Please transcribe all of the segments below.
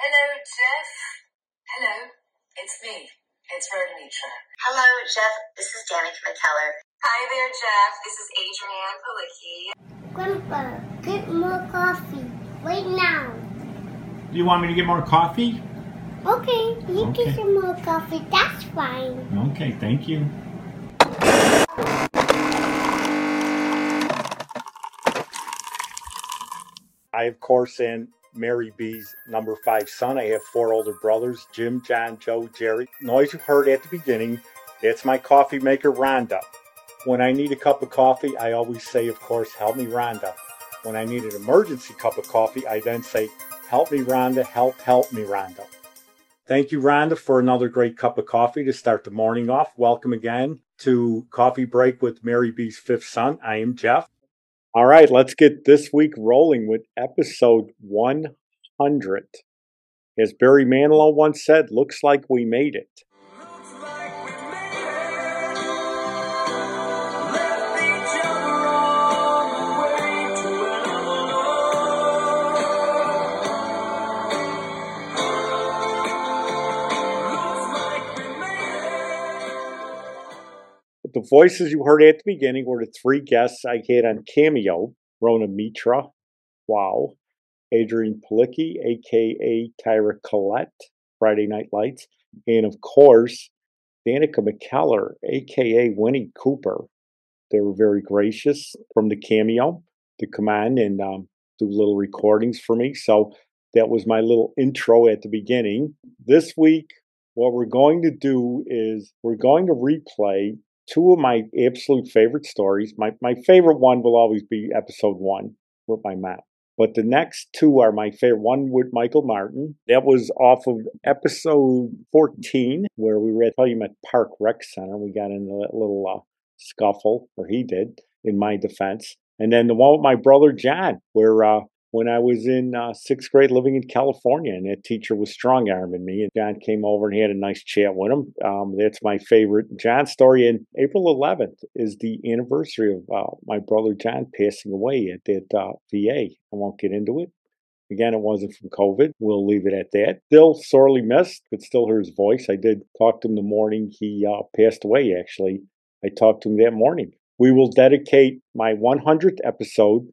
Hello, Jeff. Hello, it's me. It's Rhona Mitra. Hello, Jeff. This is Danica McKellar. Hi there, Jeff. This is Adrianne Palicki. Grandpa, get more coffee right now. Do you want me to get more coffee? Okay, you Okay. get some more coffee. That's fine. Okay, thank you. I, of course, am Mary B's number five son. I have four older brothers Jim, John, Joe, Jerry. Noise you heard at the beginning, that's my coffee maker, Rhonda. When I need a cup of coffee, I always say, of course, help me, Rhonda. When I need an emergency cup of coffee, I then say, help me, Rhonda, help, help me, Rhonda. Thank you, Rhonda, for another great cup of coffee to start the morning off. Welcome again to Coffee Break with Mary B's fifth son. I am Jeff. All right, let's get this week rolling with episode 100. As Barry Manilow once said, looks like we made it. The voices you heard at the beginning were the three guests I had on Cameo Rhona Mitra, wow, Adrianne Palicki, aka Tyra Collette, Friday Night Lights, and of course, Danica McKellar, aka Winnie Cooper. They were very gracious from the Cameo to come on and um, do little recordings for me. So that was my little intro at the beginning. This week, what we're going to do is we're going to replay two of my absolute favorite stories. My my favorite one will always be episode one with my map. But the next two are my favorite. One with Michael Martin. That was off of episode 14, where we were at Calumet Park Rec Center. We got in a little uh, scuffle, or he did, in my defense. And then the one with my brother John, where uh, when I was in uh, sixth grade living in California, and that teacher was strong arming me, and John came over and he had a nice chat with him. Um, that's my favorite John story. And April 11th is the anniversary of uh, my brother John passing away at that uh, VA. I won't get into it. Again, it wasn't from COVID. We'll leave it at that. Still sorely missed, but still hear his voice. I did talk to him the morning he uh, passed away, actually. I talked to him that morning. We will dedicate my 100th episode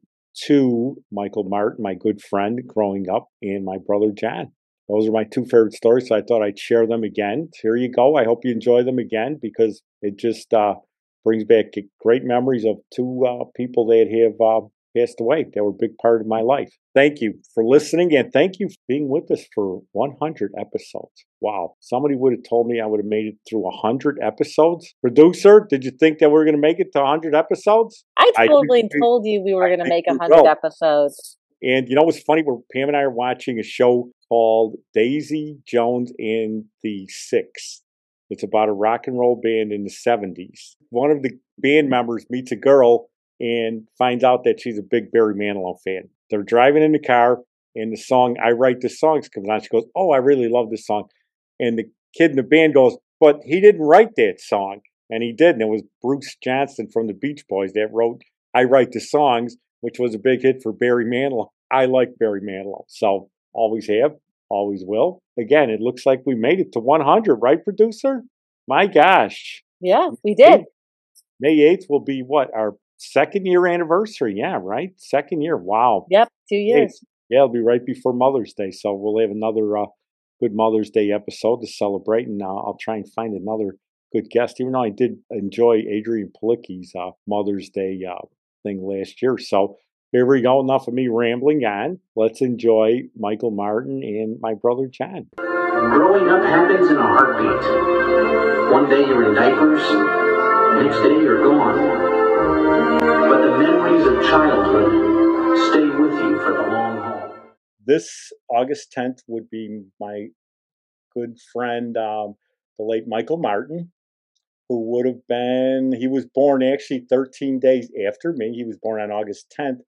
to Michael Martin, my good friend growing up, and my brother John. Those are my two favorite stories, so I thought I'd share them again. Here you go. I hope you enjoy them again because it just uh, brings back great memories of two uh, people that have uh, passed away. They were a big part of my life. Thank you for listening, and thank you for being with us for 100 episodes. Wow. Somebody would have told me I would have made it through 100 episodes. Producer, did you think that we were going to make it to 100 episodes? I I totally think told you we were going to make hundred will. episodes. And you know what's funny? Where Pam and I are watching a show called Daisy Jones and the Six. It's about a rock and roll band in the 70s. One of the band members meets a girl and finds out that she's a big Barry Manilow fan. They're driving in the car, and the song "I Write the Songs" comes on. She goes, "Oh, I really love this song," and the kid in the band goes, "But he didn't write that song," and he did, and it was Bruce Johnston from the Beach Boys that wrote "I Write the Songs," which was a big hit for Barry Manilow. I like Barry Manilow, so always have, always will. Again, it looks like we made it to 100, right, producer? My gosh. Yeah, we did. May 8th will be what? Our second year anniversary. Yeah, right? Second year. Wow. Yep, two years. Yeah, it'll be right before Mother's Day. So we'll have another uh, good Mother's Day episode to celebrate. And uh, I'll try and find another good guest, even though I did enjoy Adrianne Palicki's uh, Mother's Day uh, thing last year. So here we go. Enough of me rambling on. Let's enjoy Michael Martin and my brother John. Growing up happens in a heartbeat. One day you're in diapers, next day you're gone. But the memories of childhood stay with you for the long haul. this August 10th would be my good friend, um, the late Michael Martin, who would have been, he was born actually 13 days after me. He was born on August 10th,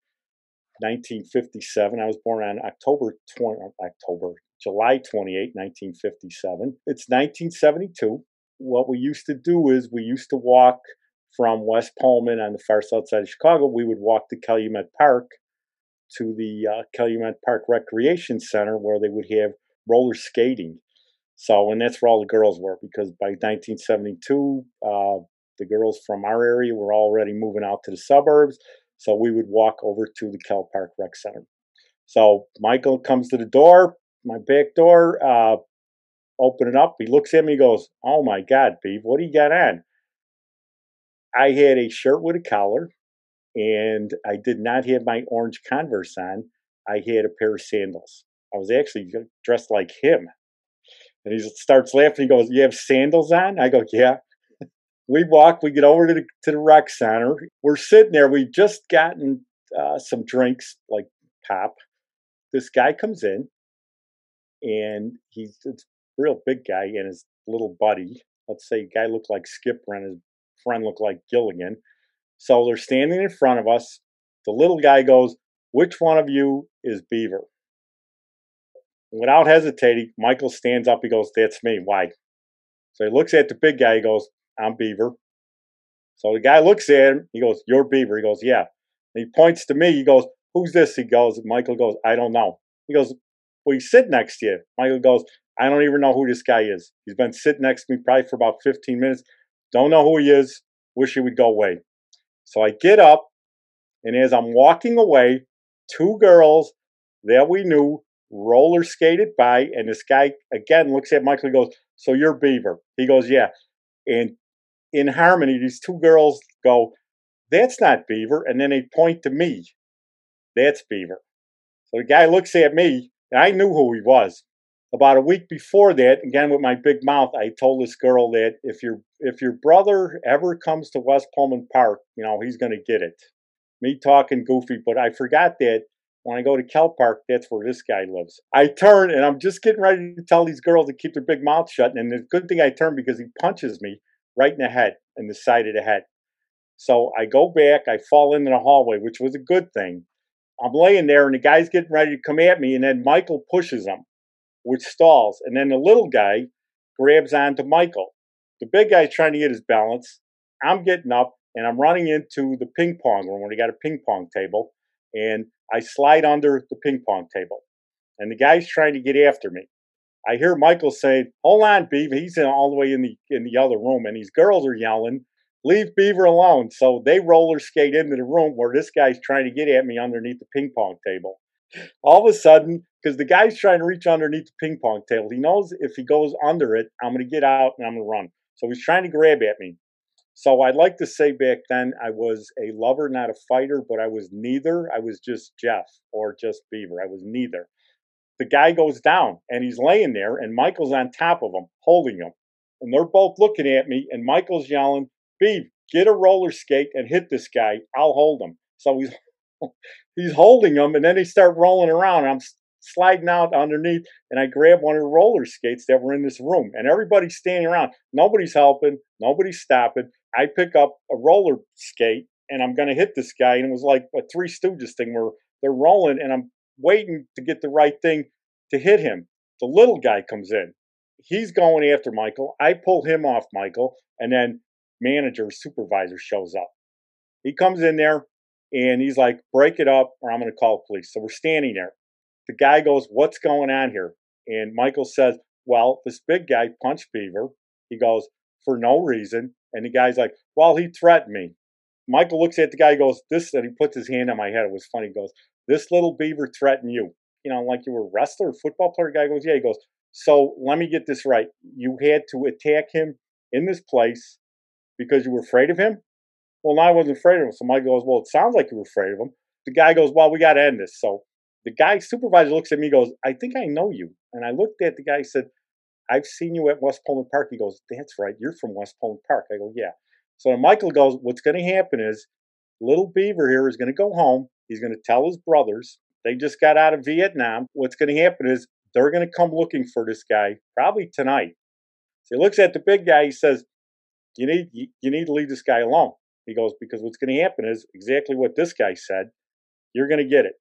1957. I was born on October 20, October, July 28, 1957. It's 1972. What we used to do is we used to walk from West Pullman on the far south side of Chicago. We would walk to Calumet Park to the uh, Calumet Park Recreation Center where they would have roller skating. So, and that's where all the girls were because by 1972, uh, the girls from our area were already moving out to the suburbs. So we would walk over to the Kell Park Rec Center. So Michael comes to the door, my back door, uh, open it up. He looks at me, he goes, "Oh my God, Beeve, what do you got on?" I had a shirt with a collar, and I did not have my orange Converse on. I had a pair of sandals. I was actually dressed like him. And he starts laughing. He goes, "You have sandals on?" I go, "Yeah." we walk. We get over to the to the rec center. We're sitting there. We've just gotten uh, some drinks, like pop. This guy comes in, and he's a real big guy, and his little buddy. Let's say, guy looked like Skipper, and his friend looked like Gilligan. So they're standing in front of us. The little guy goes, "Which one of you is Beaver?" Without hesitating, Michael stands up. He goes, That's me. Why? So he looks at the big guy. He goes, I'm Beaver. So the guy looks at him. He goes, You're Beaver. He goes, Yeah. And he points to me. He goes, Who's this? He goes, Michael goes, I don't know. He goes, Well, sitting next to you. Michael goes, I don't even know who this guy is. He's been sitting next to me probably for about 15 minutes. Don't know who he is. Wish he would go away. So I get up, and as I'm walking away, two girls that we knew roller skated by, and this guy again looks at Michael and goes, So you're Beaver? He goes, Yeah. And in harmony, these two girls go, That's not Beaver. And then they point to me. That's Beaver. So the guy looks at me, and I knew who he was. About a week before that, again with my big mouth, I told this girl that if your if your brother ever comes to West Pullman Park, you know, he's gonna get it. Me talking goofy, but I forgot that when I go to Kell Park, that's where this guy lives. I turn and I'm just getting ready to tell these girls to keep their big mouth shut. And the good thing I turn because he punches me right in the head, in the side of the head. So I go back, I fall into the hallway, which was a good thing. I'm laying there and the guy's getting ready to come at me, and then Michael pushes him, which stalls. And then the little guy grabs onto Michael. The big guy's trying to get his balance. I'm getting up and I'm running into the ping pong room where got a ping pong table. And I slide under the ping pong table, and the guy's trying to get after me. I hear Michael saying, "Hold on, Beaver." He's in all the way in the in the other room, and these girls are yelling, "Leave Beaver alone!" So they roller skate into the room where this guy's trying to get at me underneath the ping pong table. All of a sudden, because the guy's trying to reach underneath the ping pong table, he knows if he goes under it, I'm going to get out and I'm going to run. So he's trying to grab at me. So I'd like to say back then I was a lover, not a fighter, but I was neither. I was just Jeff or just Beaver. I was neither. The guy goes down and he's laying there, and Michael's on top of him, holding him. And they're both looking at me, and Michael's yelling, Beav, get a roller skate and hit this guy. I'll hold him. So he's he's holding them, and then they start rolling around. I'm sliding out underneath, and I grab one of the roller skates that were in this room, and everybody's standing around. Nobody's helping, nobody's stopping. I pick up a roller skate and I'm going to hit this guy. And it was like a Three Stooges thing where they're rolling and I'm waiting to get the right thing to hit him. The little guy comes in. He's going after Michael. I pull him off Michael. And then manager, supervisor shows up. He comes in there and he's like, break it up or I'm going to call police. So we're standing there. The guy goes, what's going on here? And Michael says, well, this big guy punched Beaver. He goes, for no reason. And the guy's like, well, he threatened me. Michael looks at the guy, goes, this, and he puts his hand on my head. It was funny. He goes, this little beaver threatened you. You know, like you were a wrestler, football player. The guy goes, yeah. He goes, so let me get this right. You had to attack him in this place because you were afraid of him? Well, no, I wasn't afraid of him. So Michael goes, well, it sounds like you were afraid of him. The guy goes, well, we got to end this. So the guy supervisor looks at me, goes, I think I know you. And I looked at the guy, said, I've seen you at West Pullman Park. He goes, That's right. You're from West Pullman Park. I go, Yeah. So Michael goes, What's going to happen is little Beaver here is going to go home. He's going to tell his brothers they just got out of Vietnam. What's going to happen is they're going to come looking for this guy probably tonight. So he looks at the big guy. He says, "You need you need to leave this guy alone." He goes, "Because what's going to happen is exactly what this guy said. You're going to get it."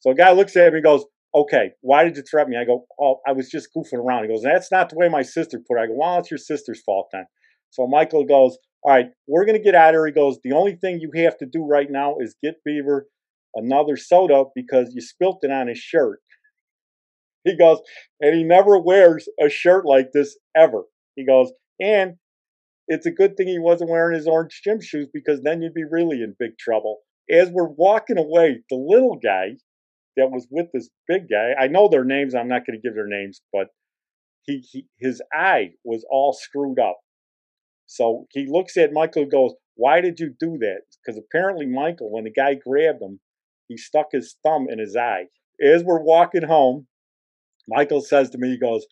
So a guy looks at him. and goes, okay, why did you threaten me? I go, oh, I was just goofing around. He goes, that's not the way my sister put it. I go, well, it's your sister's fault then. So Michael goes, all right, we're going to get out of here. He goes, the only thing you have to do right now is get Beaver another soda because you spilt it on his shirt. He goes, and he never wears a shirt like this ever. He goes, and it's a good thing he wasn't wearing his orange gym shoes because then you'd be really in big trouble. As we're walking away, the little guy that was with this big guy, I know their names, I'm not going to give their names, but he, he his eye was all screwed up. So he looks at Michael and goes, Why did you do that? Because apparently, Michael, when the guy grabbed him, he stuck his thumb in his eye. As we're walking home, Michael says to me, He goes,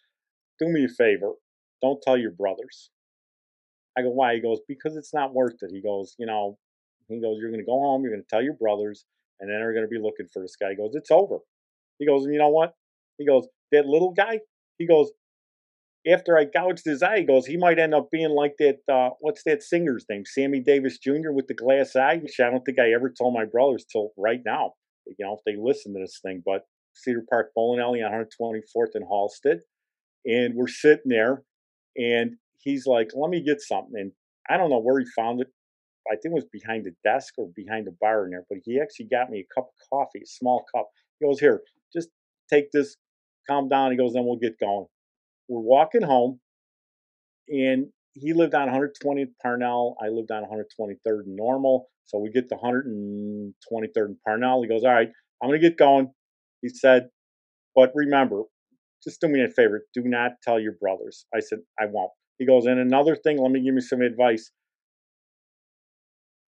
Do me a favor. Don't tell your brothers. I go, Why? He goes, Because it's not worth it. He goes, You know, he goes, You're going to go home, you're going to tell your brothers, and then they're going to be looking for this guy. He goes, It's over. He goes, And you know what? He goes, That little guy, he goes, after I gouged his eye, he goes, he might end up being like that. Uh, what's that singer's name? Sammy Davis Jr. with the glass eye. Which I don't think I ever told my brothers till right now. You know, if they listen to this thing. But Cedar Park Bowling Alley on 124th and Halsted, and we're sitting there, and he's like, "Let me get something." And I don't know where he found it. I think it was behind the desk or behind the bar in there. But he actually got me a cup of coffee, a small cup. He goes, "Here, just take this, calm down." He goes, "Then we'll get going." we're walking home, and he lived on 120th Parnell. I lived on 123rd and Normal. So we get to 123rd and Parnell. He goes, All right, I'm going to get going. He said, But remember, just do me a favor. Do not tell your brothers. I said, I won't. He goes, And another thing, let me give you some advice.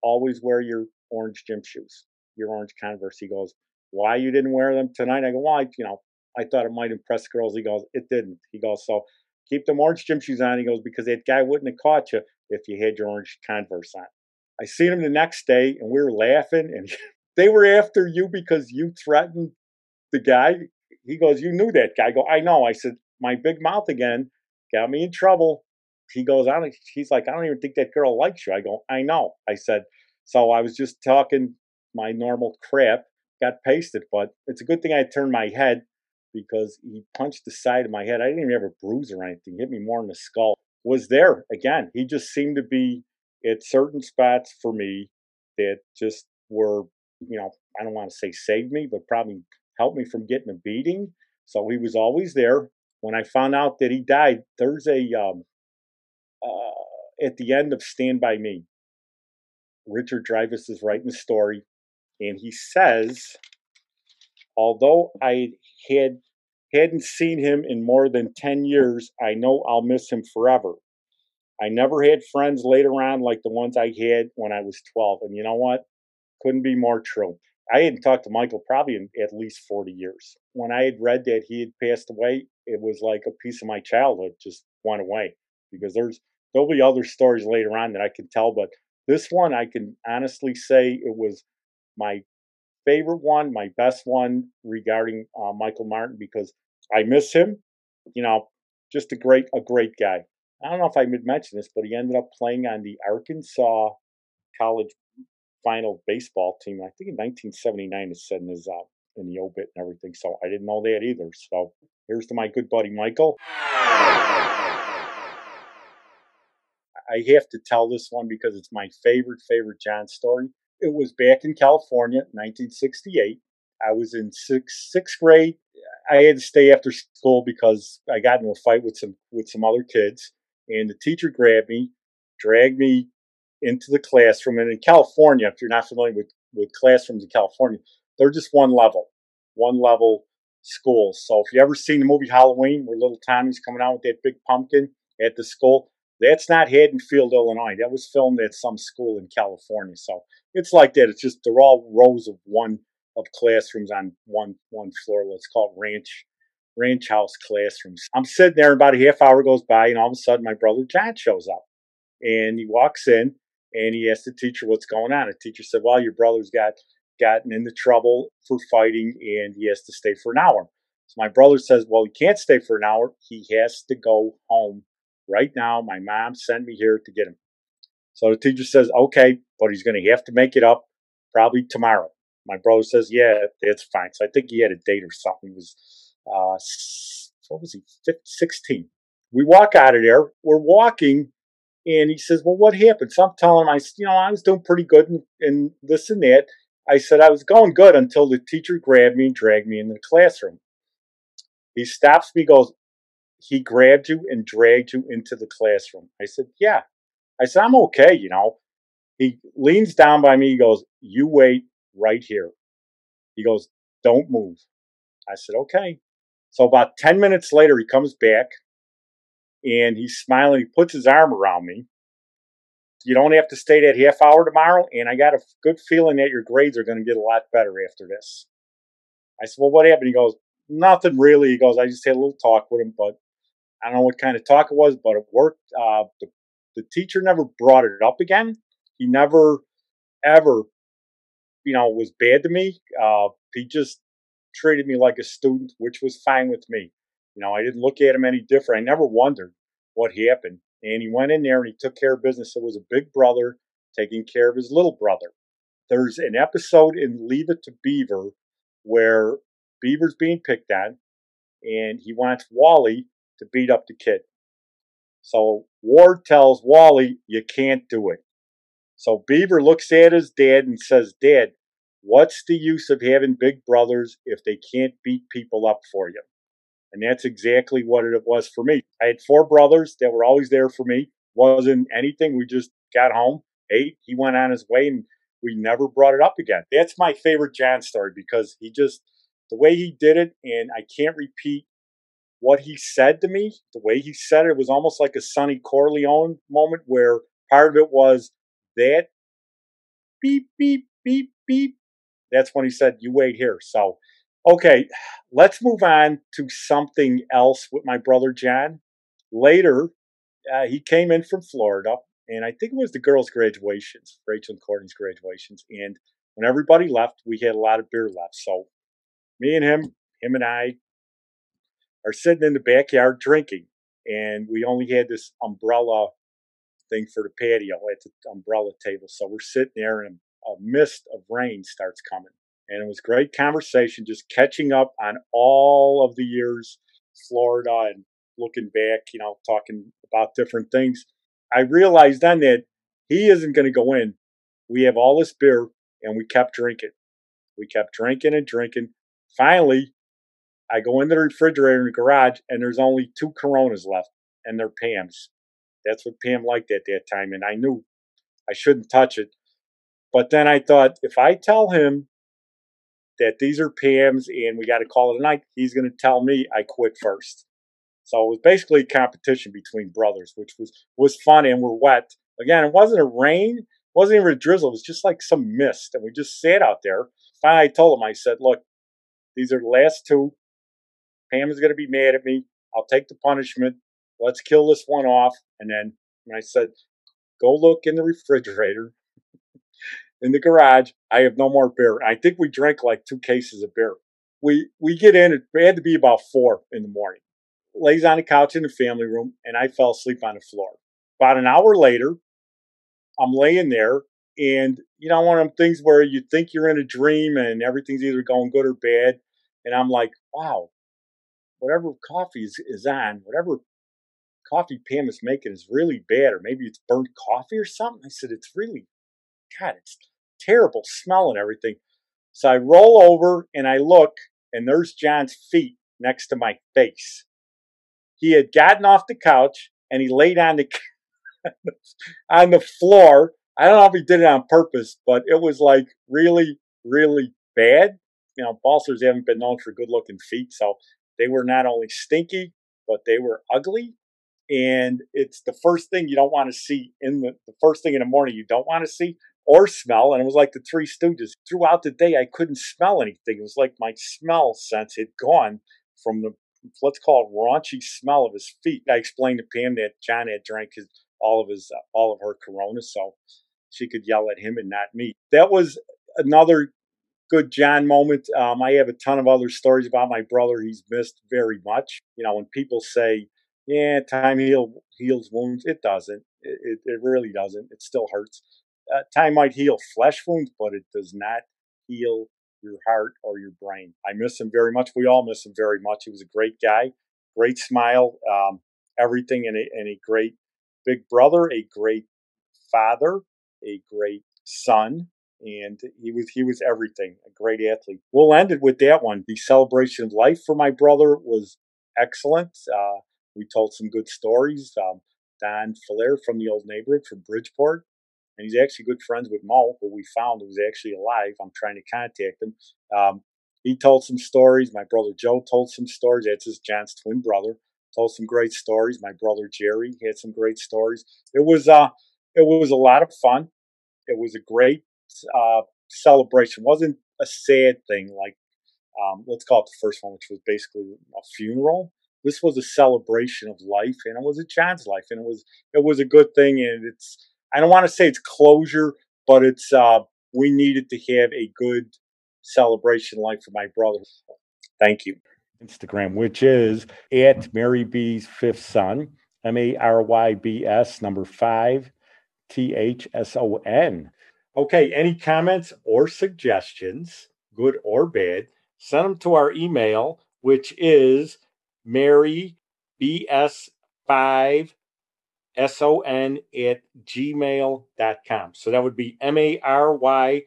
Always wear your orange gym shoes, your orange Converse. He goes, Why you didn't wear them tonight? I go, Well, I, you know, I thought it might impress girls. He goes, it didn't. He goes, so keep them orange gym shoes on. He goes, because that guy wouldn't have caught you if you had your orange Converse on. I seen him the next day and we were laughing and they were after you because you threatened the guy. He goes, you knew that guy. I go, I know. I said, my big mouth again got me in trouble. He goes on. He's like, I don't even think that girl likes you. I go, I know. I said, so I was just talking my normal crap, got pasted, but it's a good thing I turned my head because he punched the side of my head. I didn't even have a bruise or anything. He hit me more in the skull. Was there again. He just seemed to be at certain spots for me that just were, you know, I don't want to say saved me, but probably helped me from getting a beating. So he was always there. When I found out that he died, there's a um, uh, at the end of Stand by Me. Richard Dreyfuss is writing the story, and he says, although I had hadn't seen him in more than 10 years, I know I'll miss him forever. I never had friends later on like the ones I had when I was 12. And you know what? Couldn't be more true. I hadn't talked to Michael probably in at least 40 years. When I had read that he had passed away, it was like a piece of my childhood just went away because there's there'll be other stories later on that I can tell, but this one I can honestly say it was my favorite one, my best one regarding uh, Michael Martin because I miss him. You know, just a great a great guy. I don't know if I would mention this, but he ended up playing on the Arkansas College final baseball team. I think in 1979 is said in his uh, in the obit and everything. So I didn't know that either. So here's to my good buddy Michael. I have to tell this one because it's my favorite favorite John story. It was back in California, 1968. I was in sixth sixth grade. I had to stay after school because I got into a fight with some with some other kids, and the teacher grabbed me, dragged me into the classroom. And in California, if you're not familiar with with classrooms in California, they're just one level, one level schools. So if you ever seen the movie Halloween, where little Tommy's coming out with that big pumpkin at the school, that's not Haddonfield, Illinois. That was filmed at some school in California. So it's like that. It's just they're all rows of one of classrooms on one one floor. Let's call it ranch ranch house classrooms. I'm sitting there, and about a half hour goes by, and all of a sudden my brother John shows up, and he walks in and he asked the teacher what's going on. The teacher said, "Well, your brother's got gotten into trouble for fighting, and he has to stay for an hour." So my brother says, "Well, he can't stay for an hour. He has to go home right now. My mom sent me here to get him." So the teacher says, "Okay, but he's going to have to make it up probably tomorrow." My brother says, "Yeah, it's fine." So I think he had a date or something. He was uh, what was he, 15, 16. We walk out of there. We're walking, and he says, "Well, what happened?" So I'm telling him, I, you know, I was doing pretty good and, in this and that. I said I was going good until the teacher grabbed me and dragged me into the classroom. He stops me, goes, he grabbed you and dragged you into the classroom. I said, yeah. I said, I'm okay, you know. He leans down by me. He goes, you wait right here. He goes, don't move. I said, okay. So about 10 minutes later, he comes back and he's smiling. He puts his arm around me. You don't have to stay that half hour tomorrow. And I got a good feeling that your grades are going to get a lot better after this. I said, well, what happened? He goes, nothing really. He goes, I just had a little talk with him, but I don't know what kind of talk it was, but it worked. Uh, the, the teacher never brought it up again. He never, ever, you know, was bad to me. Uh, he just treated me like a student, which was fine with me. You know, I didn't look at him any different. I never wondered what happened. And he went in there and he took care of business. It was a big brother taking care of his little brother. There's an episode in Leave It to Beaver where Beaver's being picked on and he wants Wally to beat up the kid. So Ward tells Wally, you can't do it. So Beaver looks at his dad and says, Dad, what's the use of having big brothers if they can't beat people up for you? And that's exactly what it was for me. I had four brothers that were always there for me. Wasn't anything. We just got home, ate, he went on his way, and we never brought it up again. That's my favorite John story because he just, the way he did it, and I can't repeat what he said to me, the way he said it, it was almost like a Sonny Corleone moment where part of it was that beep, beep, beep, beep. That's when he said, You wait here. So, okay, let's move on to something else with my brother John. Later, uh, he came in from Florida, and I think it was the girls' graduations, Rachel and Courtney's graduations. And when everybody left, we had a lot of beer left. So, me and him, him and I, are sitting in the backyard drinking, and we only had this umbrella thing for the patio at the umbrella table. So we're sitting there, and a mist of rain starts coming, and it was great conversation, just catching up on all of the years Florida and looking back, you know, talking about different things. I realized then that he isn't going to go in. We have all this beer, and we kept drinking. We kept drinking and drinking. Finally, I go in the refrigerator in the garage and there's only two Coronas left and they're Pam's. That's what Pam liked at that time. And I knew I shouldn't touch it. But then I thought if I tell him that these are Pam's and we got to call it a night, he's going to tell me I quit first. So it was basically a competition between brothers, which was, was fun and we're wet. Again, it wasn't a rain, it wasn't even a drizzle, it was just like some mist. And we just sat out there. Finally, I told him, I said, look, these are the last two. Pam is going to be mad at me. I'll take the punishment. Let's kill this one off. And then I said, go look in the refrigerator in the garage. I have no more beer. I think we drank like two cases of beer. We we get in. It had to be about four in the morning. Lays on the couch in the family room, and I fell asleep on the floor. About an hour later, I'm laying there, and you know one of them things where you think you're in a dream and everything's either going good or bad. And I'm like, wow, whatever coffee is, is on, whatever coffee Pam is making is really bad, or maybe it's burnt coffee or something. I said, it's really, God, it's terrible smell and everything. So I roll over and I look, and there's John's feet next to my face. He had gotten off the couch and he laid on the on the floor. I don't know if he did it on purpose, but it was like really, really bad. You know, Balsers haven't been known for good looking feet, so they were not only stinky, but they were ugly. And it's the first thing you don't want to see in the, the first thing in the morning you don't want to see or smell. And it was like the Three Stooges. Throughout the day, I couldn't smell anything. It was like my smell sense had gone from the, let's call it raunchy smell of his feet. I explained to Pam that John had drank his, all of his, uh, all of her Corona, so she could yell at him and not me. That was another good John moment. Um, I have a ton of other stories about my brother. He's missed very much. You know, when people say, "Yeah, time heal, heals wounds," it doesn't. It, it, it really doesn't. It still hurts. Uh, time might heal flesh wounds, but it does not heal your heart or your brain. I miss him very much. We all miss him very much. He was a great guy, great smile, um, everything, and a, and a great big brother, a great father, a great son, and he was he was everything a great athlete we'll end it with that one the celebration of life for my brother was excellent. Uh, we told some good stories. Um, Don Flair from the old neighborhood from Bridgeport, and he's actually good friends with Mo, who we found was actually alive. I'm trying to contact him. Um, he told some stories. My brother Joe told some stories. That's his John's twin brother. Told some great stories. My brother Jerry had some great stories. It was uh, it was a lot of fun. It was a great uh, celebration. Wasn't a sad thing like um, let's call it the first one, which was basically a funeral. This was a celebration of life, and it was a John's life, and it was it was a good thing. And it's I don't want to say it's closure, but it's uh, we needed to have a good celebration life for my brother. Thank you. Instagram, which is at Mary B's fifth son, M A R Y B S number five, T H S O N. Okay, any comments or suggestions, good or bad, send them to our email, which is Mary BS5 S-O-N at gmail.com. So that would be M-A-R-Y-B-S,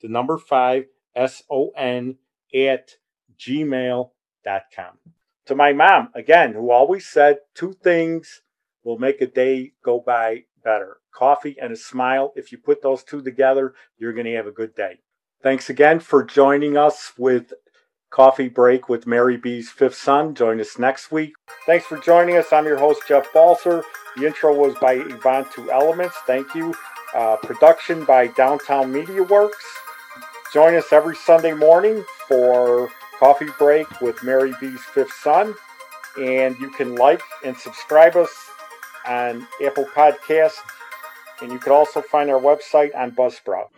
the number five, S-O-N at gmail.com. To my mom, again, who always said two things will make a day go by better. Coffee and a smile. If you put those two together, you're going to have a good day. Thanks again for joining us with Coffee Break with Mary B's Fifth Son. Join us next week. Thanks for joining us. I'm your host, Jeff Balser. The intro was by Yvonne Two Elements. Thank you. Uh, production by Downtown Media Works. Join us every Sunday morning for Coffee Break with Mary B's Fifth Son. And you can like and subscribe us on Apple Podcasts. And you can also find our website on Buzzsprout.